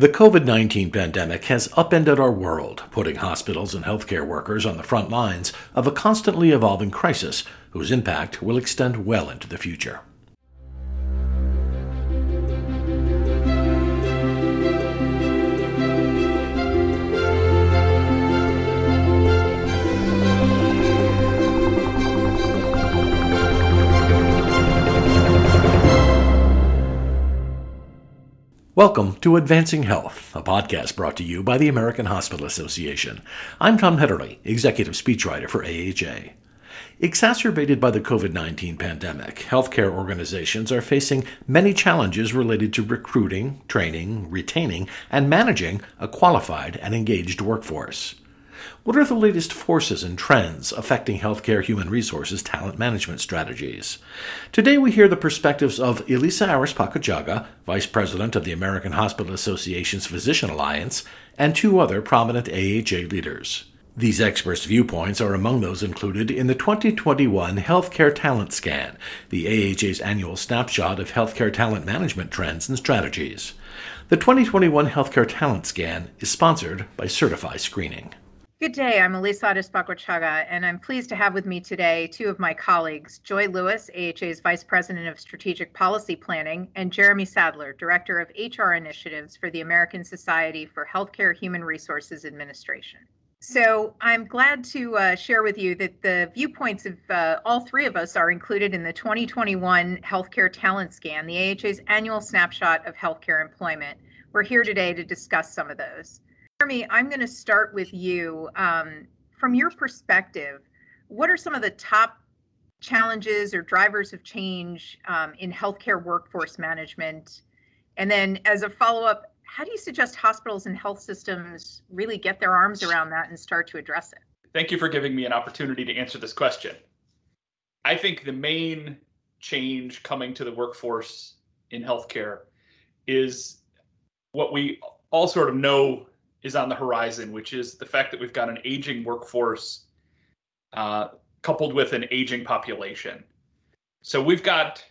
The COVID 19 pandemic has upended our world, putting hospitals and healthcare workers on the front lines of a constantly evolving crisis whose impact will extend well into the future. Welcome to Advancing Health, a podcast brought to you by the American Hospital Association. I'm Tom Haederle, Executive Speechwriter for AHA. Exacerbated by the COVID 19 pandemic, healthcare organizations are facing many challenges related to recruiting, training, retaining, and managing a qualified and engaged workforce. What are the latest forces and trends affecting healthcare human resources talent management strategies? Today we hear the perspectives of Elisa Arespacochaga, Vice President of the American Hospital Association's Physician Alliance, and two other prominent AHA leaders. These experts' viewpoints are among those included in the 2021 Healthcare Talent Scan, the AHA's annual snapshot of healthcare talent management trends and strategies. The 2021 Healthcare Talent Scan is sponsored by Certiphi Screening. Good day. I'm Elisa Arespacochaga, and I'm pleased to have with me today two of my colleagues, Joy Lewis, AHA's Vice President of Strategic Policy Planning, and Jeremy Sadler, Director of HR Initiatives for the American Society for Healthcare Human Resources Administration. So I'm glad to uh, share with you that the viewpoints of uh, all three of us are included in the 2021 Healthcare Talent Scan, the AHA's annual snapshot of healthcare employment. We're here today to discuss some of those. Jeremy, I'm going to start with you. Um, from your perspective, what are some of the top challenges or drivers of change um, in healthcare workforce management? And then, as a follow up, how do you suggest hospitals and health systems really get their arms around that and start to address it? Thank you for giving me an opportunity to answer this question. I think the main change coming to the workforce in healthcare is what we all sort of know is on the horizon, which is the fact that we've got an aging workforce uh, coupled with an aging population. So we've got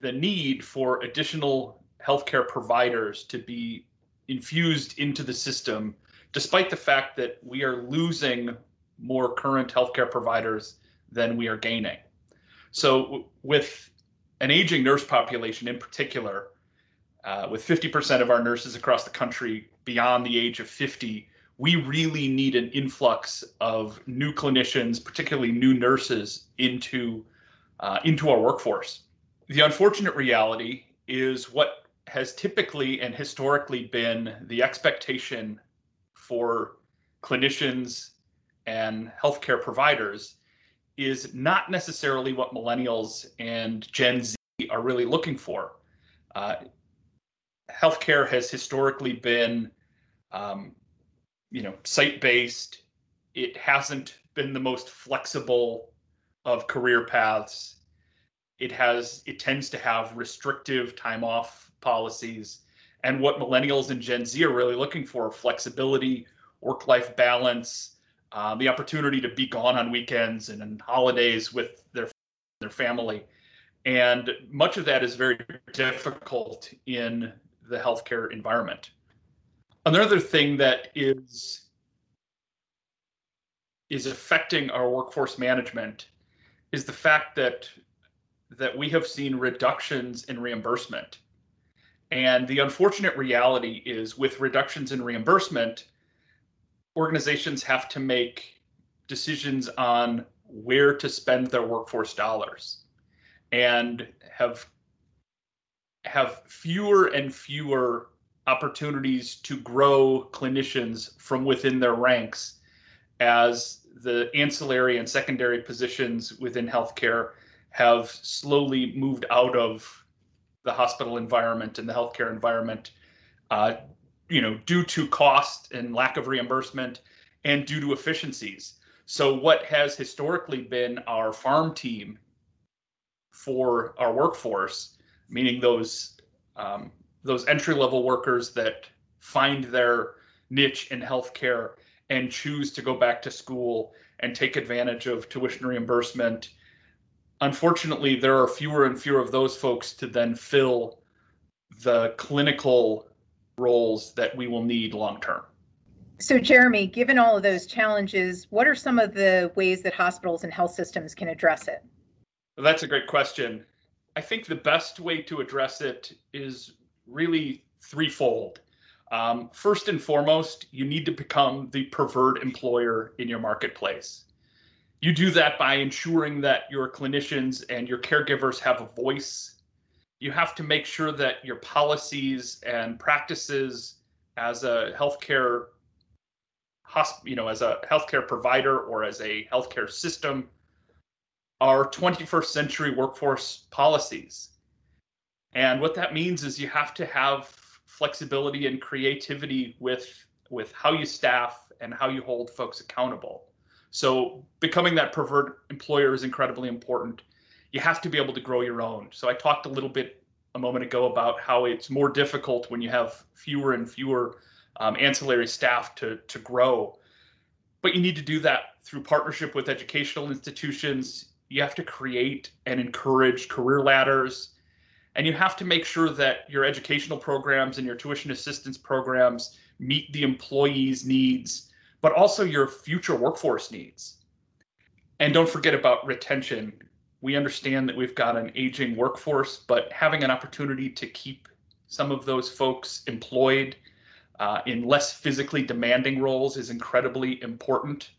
the need for additional healthcare providers to be infused into the system, despite the fact that we are losing more current healthcare providers than we are gaining. So, with an aging nurse population in particular, uh, with 50% of our nurses across the country beyond the age of 50, we really need an influx of new clinicians, particularly new nurses, into uh, into our workforce. The unfortunate reality is what has typically and historically been the expectation for clinicians and healthcare providers is not necessarily what millennials and Gen Z are really looking for. Uh, healthcare has historically been, um, you know, site-based. It hasn't been the most flexible of career paths. It has it tends to have restrictive time off policies. And what millennials and Gen Z are really looking for flexibility, work life balance, uh, the opportunity to be gone on weekends and on holidays with their, their family. And much of that is very difficult in the healthcare environment. Another thing that is is affecting our workforce management is the fact that that we have seen reductions in reimbursement. And the unfortunate reality is with reductions in reimbursement, organizations have to make decisions on where to spend their workforce dollars and have have fewer and fewer opportunities to grow clinicians from within their ranks as the ancillary and secondary positions within healthcare have slowly moved out of the hospital environment and the healthcare environment, uh, you know, due to cost and lack of reimbursement and due to efficiencies. So, what has historically been our farm team for our workforce meaning those um, those entry level workers that find their niche in healthcare and choose to go back to school and take advantage of tuition reimbursement. Unfortunately, there are fewer and fewer of those folks to then fill the clinical roles that we will need long term. So, Jeremy, given all of those challenges, what are some of the ways that hospitals and health systems can address it? Well, that's a great question. I think the best way to address it is really threefold. Um, first and foremost, you need to become the preferred employer in your marketplace. You do that by ensuring that your clinicians and your caregivers have a voice. You have to make sure that your policies and practices as a healthcare you know, as a healthcare provider or as a healthcare system are 21st century workforce policies. And what that means is you have to have flexibility and creativity with with how you staff and how you hold folks accountable. So becoming that preferred employer is incredibly important. You have to be able to grow your own. So I talked a little bit a moment ago about how it's more difficult when you have fewer and fewer um, ancillary staff to to grow. But you need to do that through partnership with educational institutions. You have to create and encourage career ladders and you have to make sure that your educational programs and your tuition assistance programs meet the employees' needs, but also your future workforce needs. And don't forget about retention. We understand that we've got an aging workforce, but having an opportunity to keep some of those folks employed uh, in less physically demanding roles is incredibly important.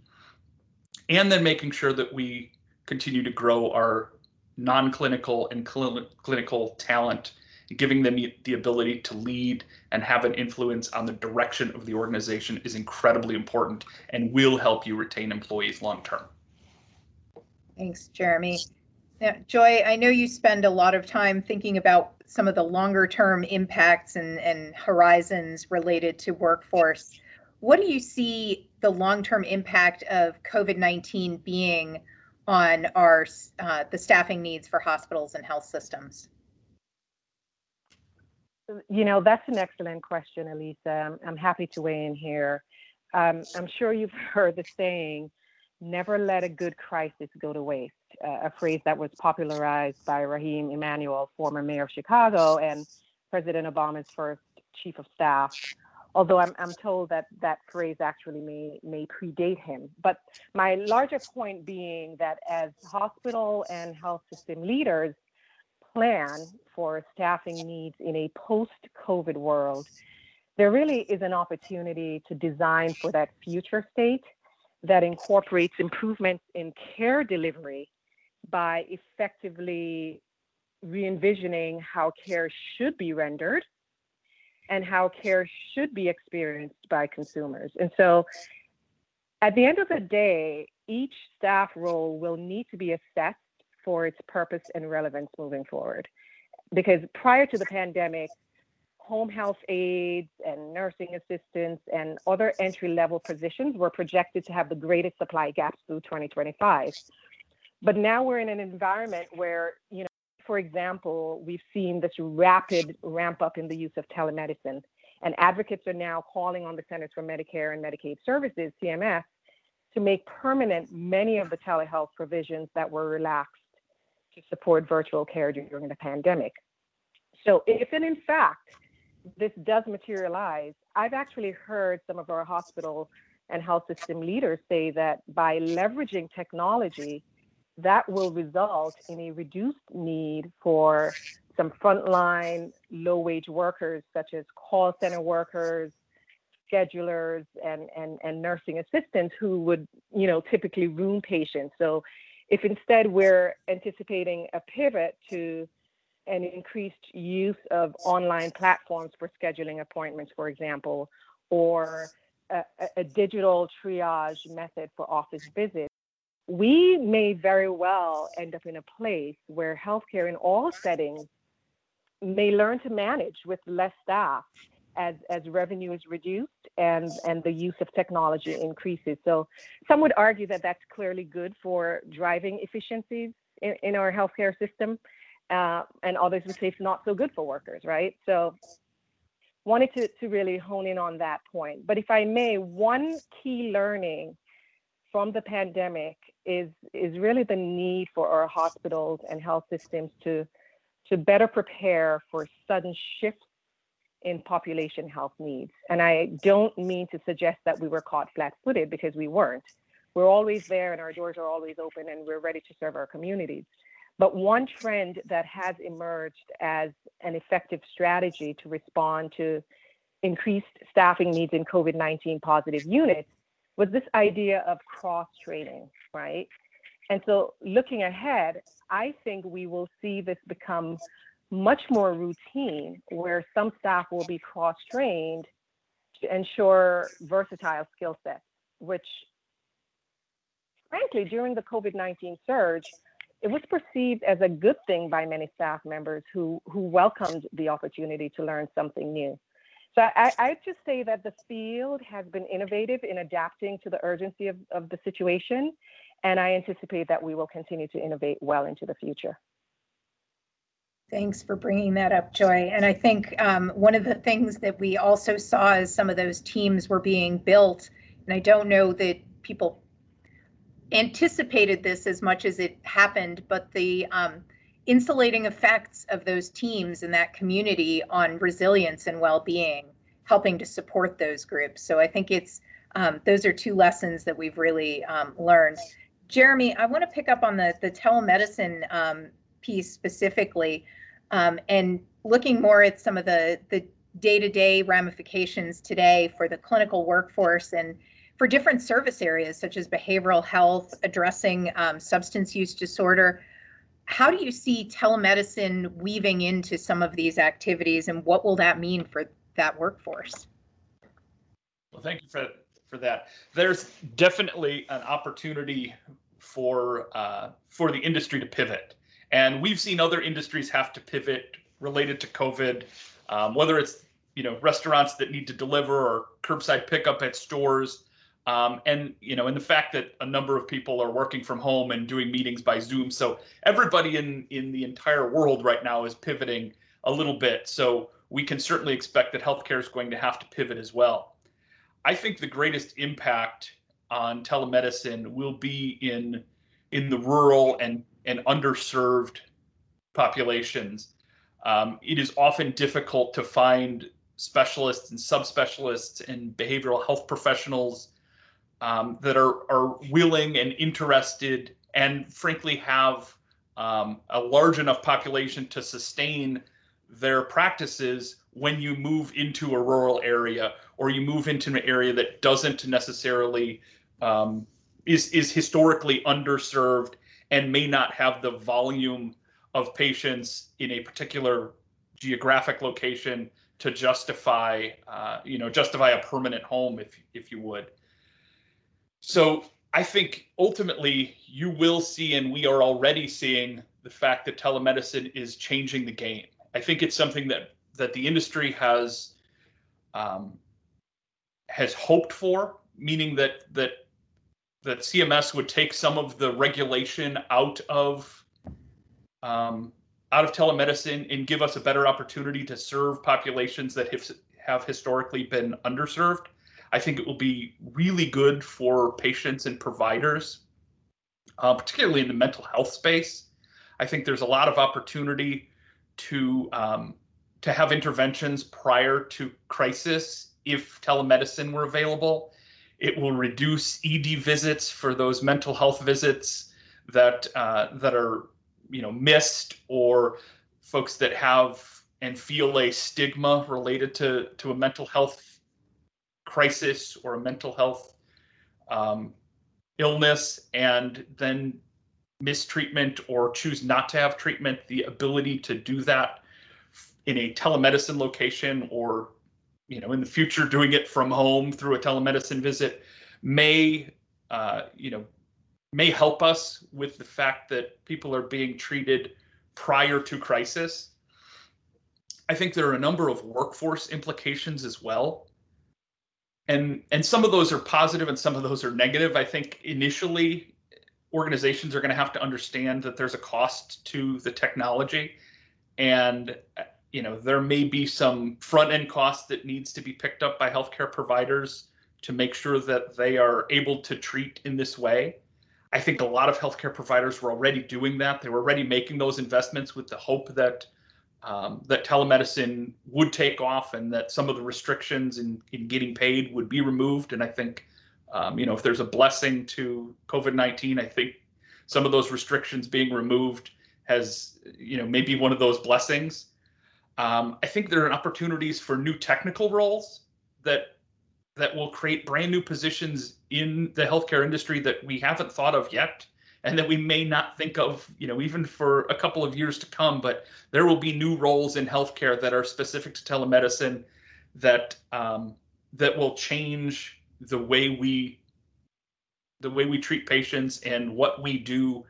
And then making sure that we continue to grow our non-clinical and cl- clinical talent, giving them the ability to lead and have an influence on the direction of the organization is incredibly important and will help you retain employees long term. Thanks, Jeremy. Now, Joy, I know you spend a lot of time thinking about some of the longer term impacts and, and horizons related to workforce. What do you see the long term impact of COVID 19 being on our uh, the staffing needs for hospitals and health systems? You know, that's an excellent question, Elisa. I'm, I'm happy to weigh in here. Um, I'm sure you've heard the saying, never let a good crisis go to waste, uh, a phrase that was popularized by Rahm Emanuel, former mayor of Chicago and President Obama's first chief of staff although I'm, I'm told that that phrase actually may, may predate him. But my larger point being that as hospital and health system leaders plan for staffing needs in a post COVID world, there really is an opportunity to design for that future state that incorporates improvements in care delivery by effectively re envisioning how care should be rendered and how care should be experienced by consumers. And so at the end of the day, each staff role will need to be assessed for its purpose and relevance moving forward. Because prior to the pandemic, home health aides and nursing assistants and other entry level positions were projected to have the greatest supply gaps through 2025. But now we're in an environment where, you know, for example, we've seen this rapid ramp up in the use of telemedicine, and advocates are now calling on the Centers for Medicare and Medicaid Services, CMS, to make permanent many of the telehealth provisions that were relaxed to support virtual care during the pandemic. So, if and in fact this does materialize, I've actually heard some of our hospital and health system leaders say that by leveraging technology, that will result in a reduced need for some frontline low wage workers, such as call center workers, schedulers, and, and, and nursing assistants who would, you know, typically room patients. So if instead we're anticipating a pivot to an increased use of online platforms for scheduling appointments, for example, or a, a digital triage method for office visits, we may very well end up in a place where healthcare in all settings may learn to manage with less staff as, as revenue is reduced and, and the use of technology increases. So some would argue that that's clearly good for driving efficiencies in, in our healthcare system. Uh, and others would say it's not so good for workers, right? So wanted to, to really hone in on that point. But if I may, one key learning from the pandemic is is really the need for our hospitals and health systems to to better prepare for sudden shifts in population health needs. And I don't mean to suggest that we were caught flat footed because we weren't. We're always there and our doors are always open and we're ready to serve our communities. But one trend that has emerged as an effective strategy to respond to increased staffing needs in COVID 19 positive units was this idea of cross training, right? And so looking ahead, I think we will see this become much more routine where some staff will be cross trained to ensure versatile skill sets, which frankly, during the COVID 19 surge, it was perceived as a good thing by many staff members who, who welcomed the opportunity to learn something new. So I, I'd just say that the field has been innovative in adapting to the urgency of, of the situation, and I anticipate that we will continue to innovate well into the future. Thanks for bringing that up, Joy. And I think um, one of the things that we also saw as some of those teams were being built, and I don't know that people anticipated this as much as it happened, but the um, insulating effects of those teams and that community on resilience and well-being, helping to support those groups. So I think it's um, those are two lessons that we've really um, learned. Jeremy, I want to pick up on the the telemedicine um, piece specifically, um, and looking more at some of the the day-to-day ramifications today for the clinical workforce and for different service areas such as behavioral health, addressing um, substance use disorder how do you see telemedicine weaving into some of these activities and what will that mean for that workforce? Well, thank you for, for that. There's definitely an opportunity for uh, for the industry to pivot. And we've seen other industries have to pivot related to COVID, um, whether it's you know restaurants that need to deliver or curbside pickup at stores. Um, and you know, and the fact that a number of people are working from home and doing meetings by Zoom, so everybody in in the entire world right now is pivoting a little bit. So we can certainly expect that healthcare is going to have to pivot as well. I think the greatest impact on telemedicine will be in in the rural and and underserved populations. Um, it is often difficult to find specialists and subspecialists and behavioral health professionals um, that are are willing and interested, and frankly have um, a large enough population to sustain their practices when you move into a rural area or you move into an area that doesn't necessarily um, is is historically underserved and may not have the volume of patients in a particular geographic location to justify uh, you know justify a permanent home if if you would so I think ultimately you will see, and we are already seeing the fact that telemedicine is changing the game. I think it's something that that the industry has um, has hoped for, meaning that that that CMS would take some of the regulation out of um, out of telemedicine and give us a better opportunity to serve populations that have have historically been underserved. I think it will be really good for patients and providers, uh, particularly in the mental health space. I think there's a lot of opportunity to um, to have interventions prior to crisis if telemedicine were available. It will reduce ED visits for those mental health visits that uh, that are you know missed or folks that have and feel a stigma related to to a mental health crisis or a mental health um, illness and then mistreatment or choose not to have treatment, the ability to do that in a telemedicine location or you know in the future doing it from home through a telemedicine visit may uh, you know may help us with the fact that people are being treated prior to crisis. I think there are a number of workforce implications as well and and some of those are positive and some of those are negative. I think initially organizations are going to have to understand that there's a cost to the technology. And you know there may be some front end cost that needs to be picked up by healthcare providers to make sure that they are able to treat in this way. I think a lot of healthcare providers were already doing that. They were already making those investments with the hope that um, that telemedicine would take off and that some of the restrictions in, in getting paid would be removed. And I think, um, you know, if there's a blessing to COVID 19, I think some of those restrictions being removed has, you know, maybe one of those blessings. Um, I think there are opportunities for new technical roles that that will create brand new positions in the healthcare industry that we haven't thought of yet and that we may not think of, you know, even for a couple of years to come. But there will be new roles in healthcare that are specific to telemedicine that um, that will change the way we the way we treat patients and what we do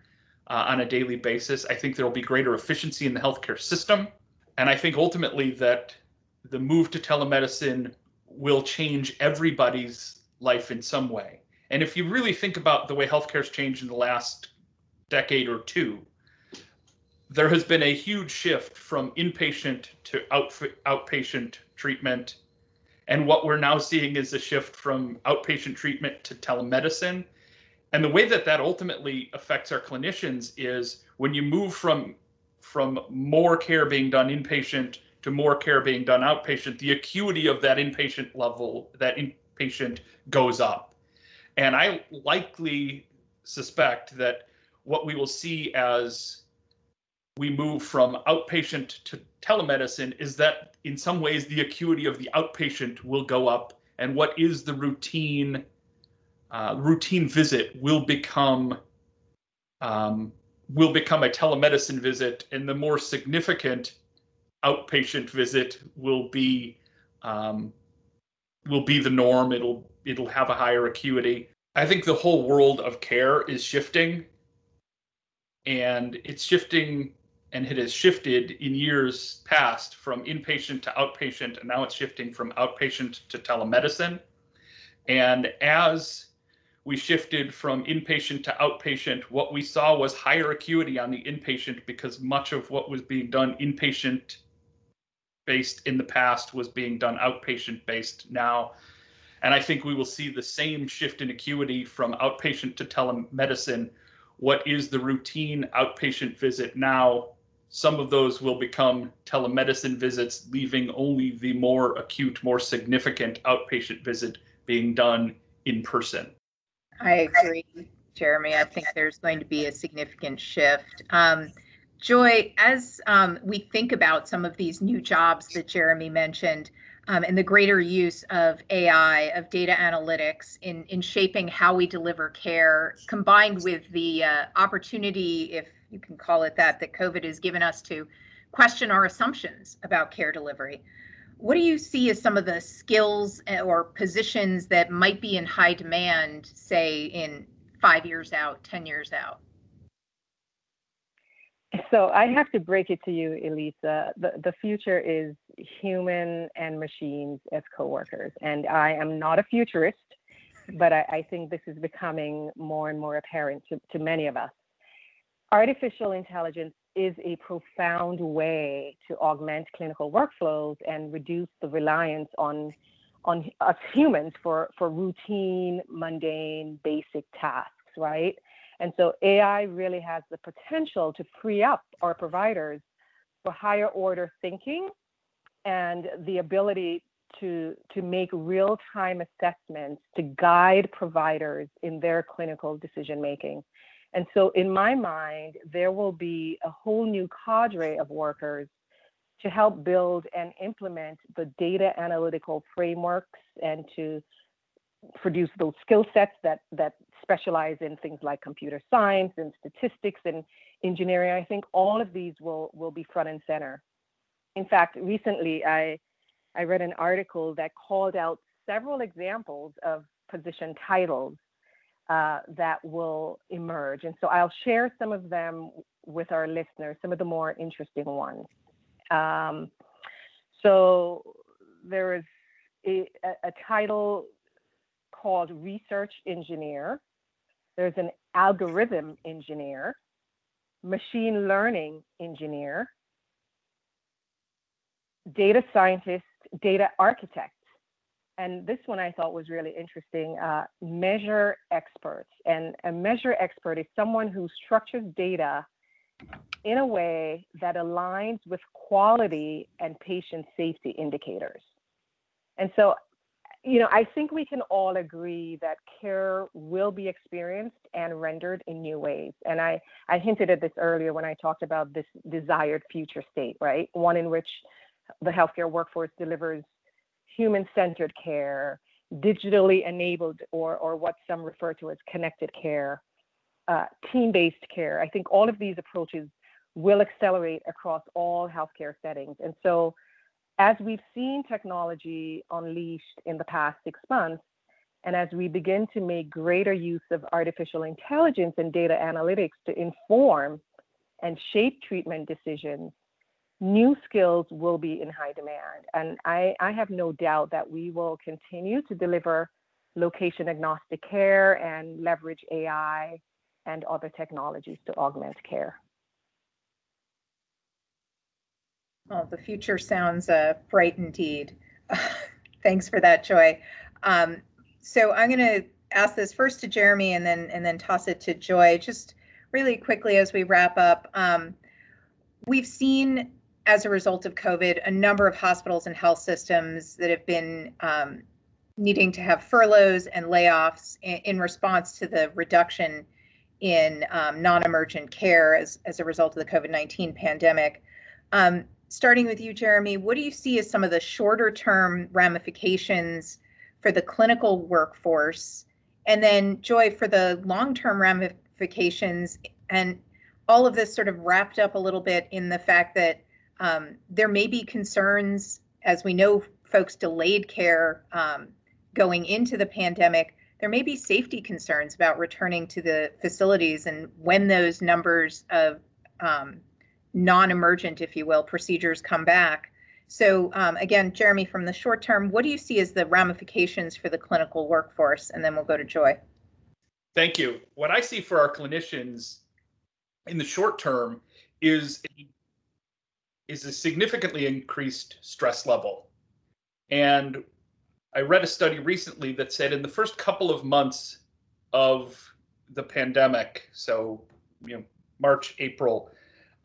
uh, on a daily basis. I think there will be greater efficiency in the healthcare system, and I think ultimately that the move to telemedicine will change everybody's life in some way. And if you really think about the way healthcare's changed in the last decade or two, there has been a huge shift from inpatient to out, outpatient treatment. And what we're now seeing is a shift from outpatient treatment to telemedicine. And the way that that ultimately affects our clinicians is when you move from from more care being done inpatient to more care being done outpatient, the acuity of that inpatient level, that inpatient goes up. And I likely suspect that what we will see as we move from outpatient to telemedicine is that in some ways the acuity of the outpatient will go up and what is the routine uh, routine visit will become um, will become a telemedicine visit. And the more significant outpatient visit will be um, will be the norm it'll it'll have a higher acuity. I think the whole world of care is shifting and it's shifting and it has shifted in years past from inpatient to outpatient and now it's shifting from outpatient to telemedicine. And as we shifted from inpatient to outpatient, what we saw was higher acuity on the inpatient because much of what was being done inpatient based in the past was being done outpatient based now and I think we will see the same shift in acuity from outpatient to telemedicine. What is the routine outpatient visit now? Some of those will become telemedicine visits, leaving only the more acute, more significant outpatient visit being done in person. I agree, Jeremy. I think there's going to be a significant shift. Um, Joy, as um, we think about some of these new jobs that Jeremy mentioned, um, and the greater use of AI, of data analytics in, in shaping how we deliver care, combined with the uh, opportunity, if you can call it that, that COVID has given us to question our assumptions about care delivery. What do you see as some of the skills uh, or positions that might be in high demand, say in five years out, 10 years out? So I have to break it to you, Elisa. The, the future is human and machines as co-workers. And I am not a futurist, but I, I think this is becoming more and more apparent to, to many of us. Artificial intelligence is a profound way to augment clinical workflows and reduce the reliance on on us humans for, for routine, mundane, basic tasks, right? And so AI really has the potential to free up our providers for higher order thinking and the ability to, to make real time assessments to guide providers in their clinical decision making. And so, in my mind, there will be a whole new cadre of workers to help build and implement the data analytical frameworks and to produce those skill sets that that specialize in things like computer science and statistics and engineering. I think all of these will will be front and center. In fact, recently I I read an article that called out several examples of position titles uh, that will emerge, and so I'll share some of them with our listeners, some of the more interesting ones. Um, so there is a, a title called research engineer. There's an algorithm engineer, machine learning engineer, data scientist, data architect. And this one I thought was really interesting uh, measure experts. And a measure expert is someone who structures data in a way that aligns with quality and patient safety indicators. And so, you know, I think we can all agree that care will be experienced and rendered in new ways. And I, I hinted at this earlier when I talked about this desired future state, right? One in which the healthcare workforce delivers human centered care, digitally enabled, or, or what some refer to as connected care, uh, team based care. I think all of these approaches will accelerate across all healthcare settings. And so, as we've seen technology unleashed in the past six months, and as we begin to make greater use of artificial intelligence and data analytics to inform and shape treatment decisions, new skills will be in high demand. And I, I have no doubt that we will continue to deliver location agnostic care and leverage AI and other technologies to augment care. Well, the future sounds uh, bright indeed. Thanks for that, Joy. Um, so I'm going to ask this first to Jeremy and then and then toss it to Joy. Just really quickly as we wrap up, um, we've seen as a result of COVID a number of hospitals and health systems that have been um, needing to have furloughs and layoffs in, in response to the reduction in um, non-emergent care as, as a result of the COVID-19 pandemic. Um, starting with you, Jeremy, what do you see as some of the shorter term ramifications for the clinical workforce? And then, Joy, for the long term ramifications, and all of this sort of wrapped up a little bit in the fact that um, there may be concerns, as we know folks delayed care um, going into the pandemic. There may be safety concerns about returning to the facilities and when those numbers of um, non-emergent, if you will, procedures come back. So um, again, Jeremy, from the short term, what do you see as the ramifications for the clinical workforce? And then we'll go to Joy. Thank you. What I see for our clinicians in the short term is is a significantly increased stress level. And I read a study recently that said in the first couple of months of the pandemic, so you know March, April,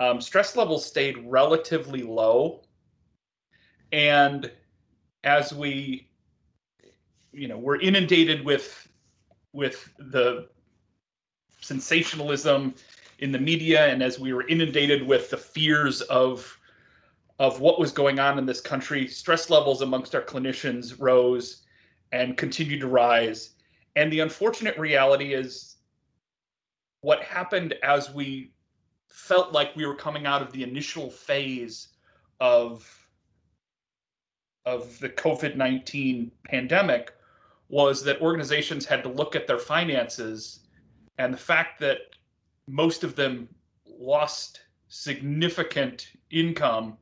um, stress levels stayed relatively low. And as we, you know, we're inundated with with the sensationalism in the media, and as we were inundated with the fears of of what was going on in this country, stress levels amongst our clinicians rose and continued to rise. And the unfortunate reality is what happened as we felt like we were coming out of the initial phase of of the COVID-19 pandemic was that organizations had to look at their finances and the fact that most of them lost significant income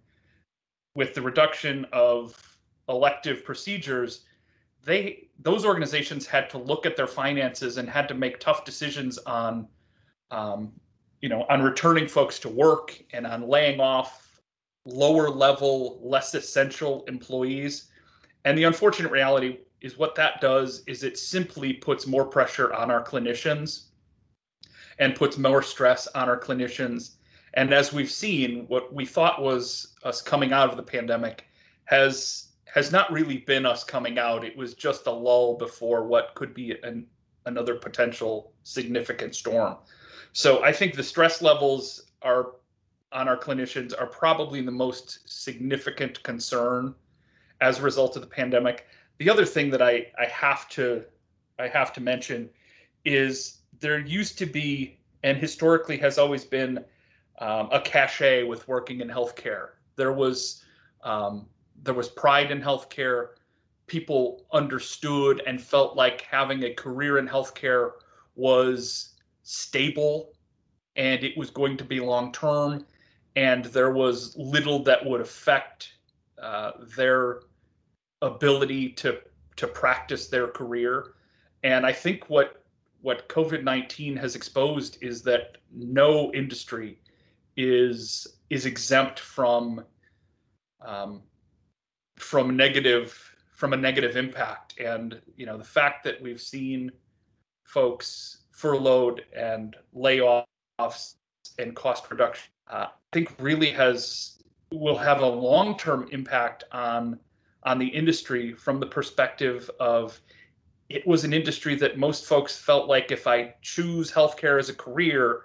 with the reduction of elective procedures they those organizations had to look at their finances and had to make tough decisions on um, you know, on returning folks to work and on laying off lower level, less essential employees. And the unfortunate reality is what that does is it simply puts more pressure on our clinicians and puts more stress on our clinicians. And as we've seen, what we thought was us coming out of the pandemic has has not really been us coming out. It was just a lull before what could be an, another potential significant storm. So I think the stress levels are on our clinicians are probably the most significant concern as a result of the pandemic. The other thing that I, I have to I have to mention is there used to be and historically has always been um, a cachet with working in healthcare. There was um, there was pride in healthcare. People understood and felt like having a career in healthcare was stable and it was going to be long term and there was little that would affect uh, their ability to to practice their career. And i think what what covid-19 has exposed is that no industry is is exempt from um, from negative from a negative impact. And you know the fact that we've seen folks furloughed and layoffs and cost reduction, uh, I think really has will have a long-term impact on on the industry from the perspective of it was an industry that most folks felt like if I choose healthcare as a career,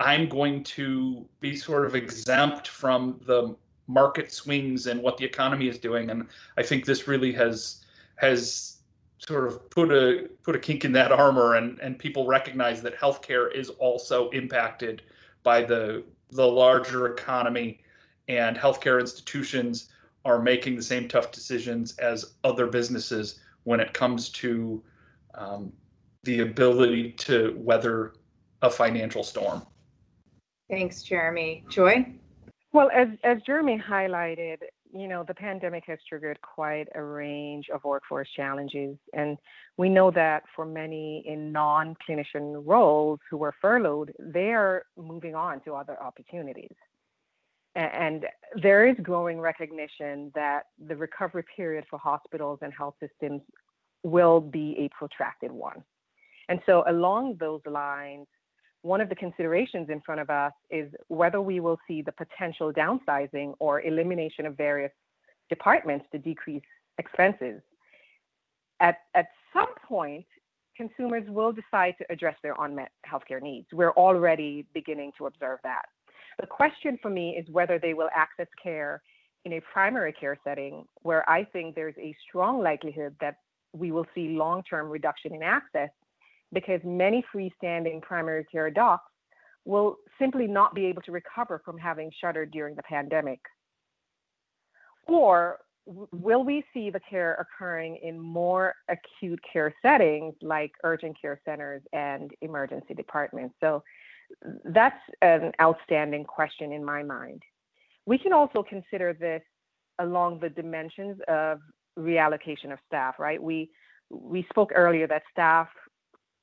I'm going to be sort of exempt from the market swings and what the economy is doing. And I think this really has has sort of put a put a kink in that armor and and people recognize that healthcare is also impacted by the the larger economy and healthcare institutions are making the same tough decisions as other businesses when it comes to um, the ability to weather a financial storm. Thanks, Jeremy. Joy? Well, as, as Jeremy highlighted, you know, the pandemic has triggered quite a range of workforce challenges. And we know that for many in non clinician roles who were furloughed, they are moving on to other opportunities. And there is growing recognition that the recovery period for hospitals and health systems will be a protracted one. And so, along those lines, one of the considerations in front of us is whether we will see the potential downsizing or elimination of various departments to decrease expenses. At, at some point, consumers will decide to address their unmet healthcare needs. We're already beginning to observe that. The question for me is whether they will access care in a primary care setting where I think there's a strong likelihood that we will see long term reduction in access because many freestanding primary care docs will simply not be able to recover from having shuttered during the pandemic. Or will we see the care occurring in more acute care settings like urgent care centers and emergency departments? So that's an outstanding question in my mind. We can also consider this along the dimensions of reallocation of staff, right? We we spoke earlier that staff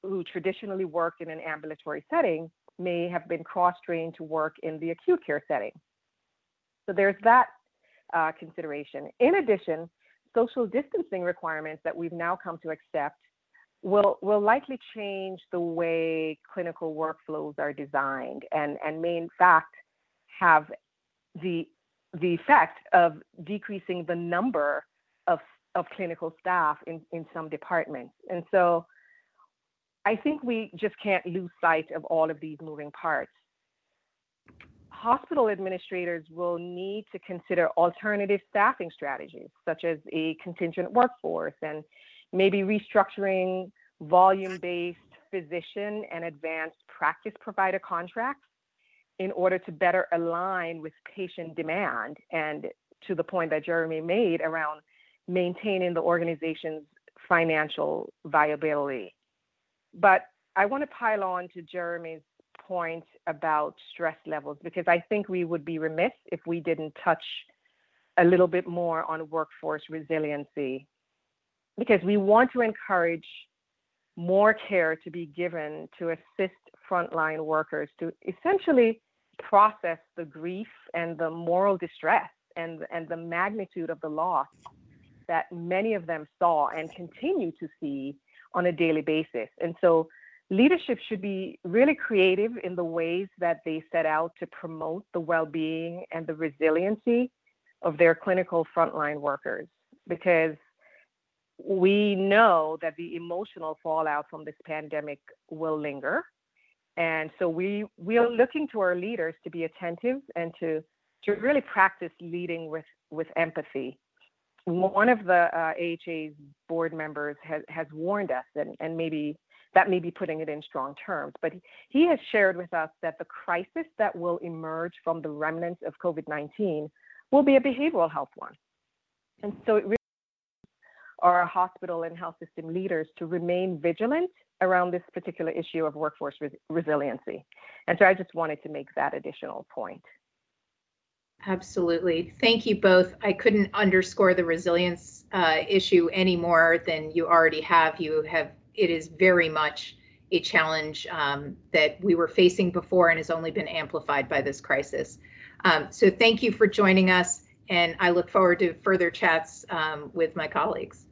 who traditionally worked in an ambulatory setting may have been cross-trained to work in the acute care setting. So there's that uh, consideration. In addition, social distancing requirements that we've now come to accept will will likely change the way clinical workflows are designed and and may in fact have the the effect of decreasing the number of of clinical staff in, in some departments. And so I think we just can't lose sight of all of these moving parts. Hospital administrators will need to consider alternative staffing strategies, such as a contingent workforce and maybe restructuring volume based physician and advanced practice provider contracts in order to better align with patient demand and to the point that Jeremy made around maintaining the organization's financial viability. But I want to pile on to Jeremy's point about stress levels because I think we would be remiss if we didn't touch a little bit more on workforce resiliency because we want to encourage more care to be given to assist frontline workers to essentially process the grief and the moral distress and, and the magnitude of the loss that many of them saw and continue to see on a daily basis. And so leadership should be really creative in the ways that they set out to promote the well-being and the resiliency of their clinical frontline workers. Because we know that the emotional fallout from this pandemic will linger. And so we we are looking to our leaders to be attentive and to to really practice leading with with empathy one of the uh, AHA's board members has, has warned us, and, and maybe that may be putting it in strong terms, but he has shared with us that the crisis that will emerge from the remnants of COVID 19 will be a behavioral health one. And so it really our hospital and health system leaders to remain vigilant around this particular issue of workforce res- resiliency. And so I just wanted to make that additional point. Absolutely. Thank you both. I couldn't underscore the resilience uh, issue any more than you already have. You have, it is very much a challenge um, that we were facing before and has only been amplified by this crisis. Um, so thank you for joining us, and I look forward to further chats um, with my colleagues.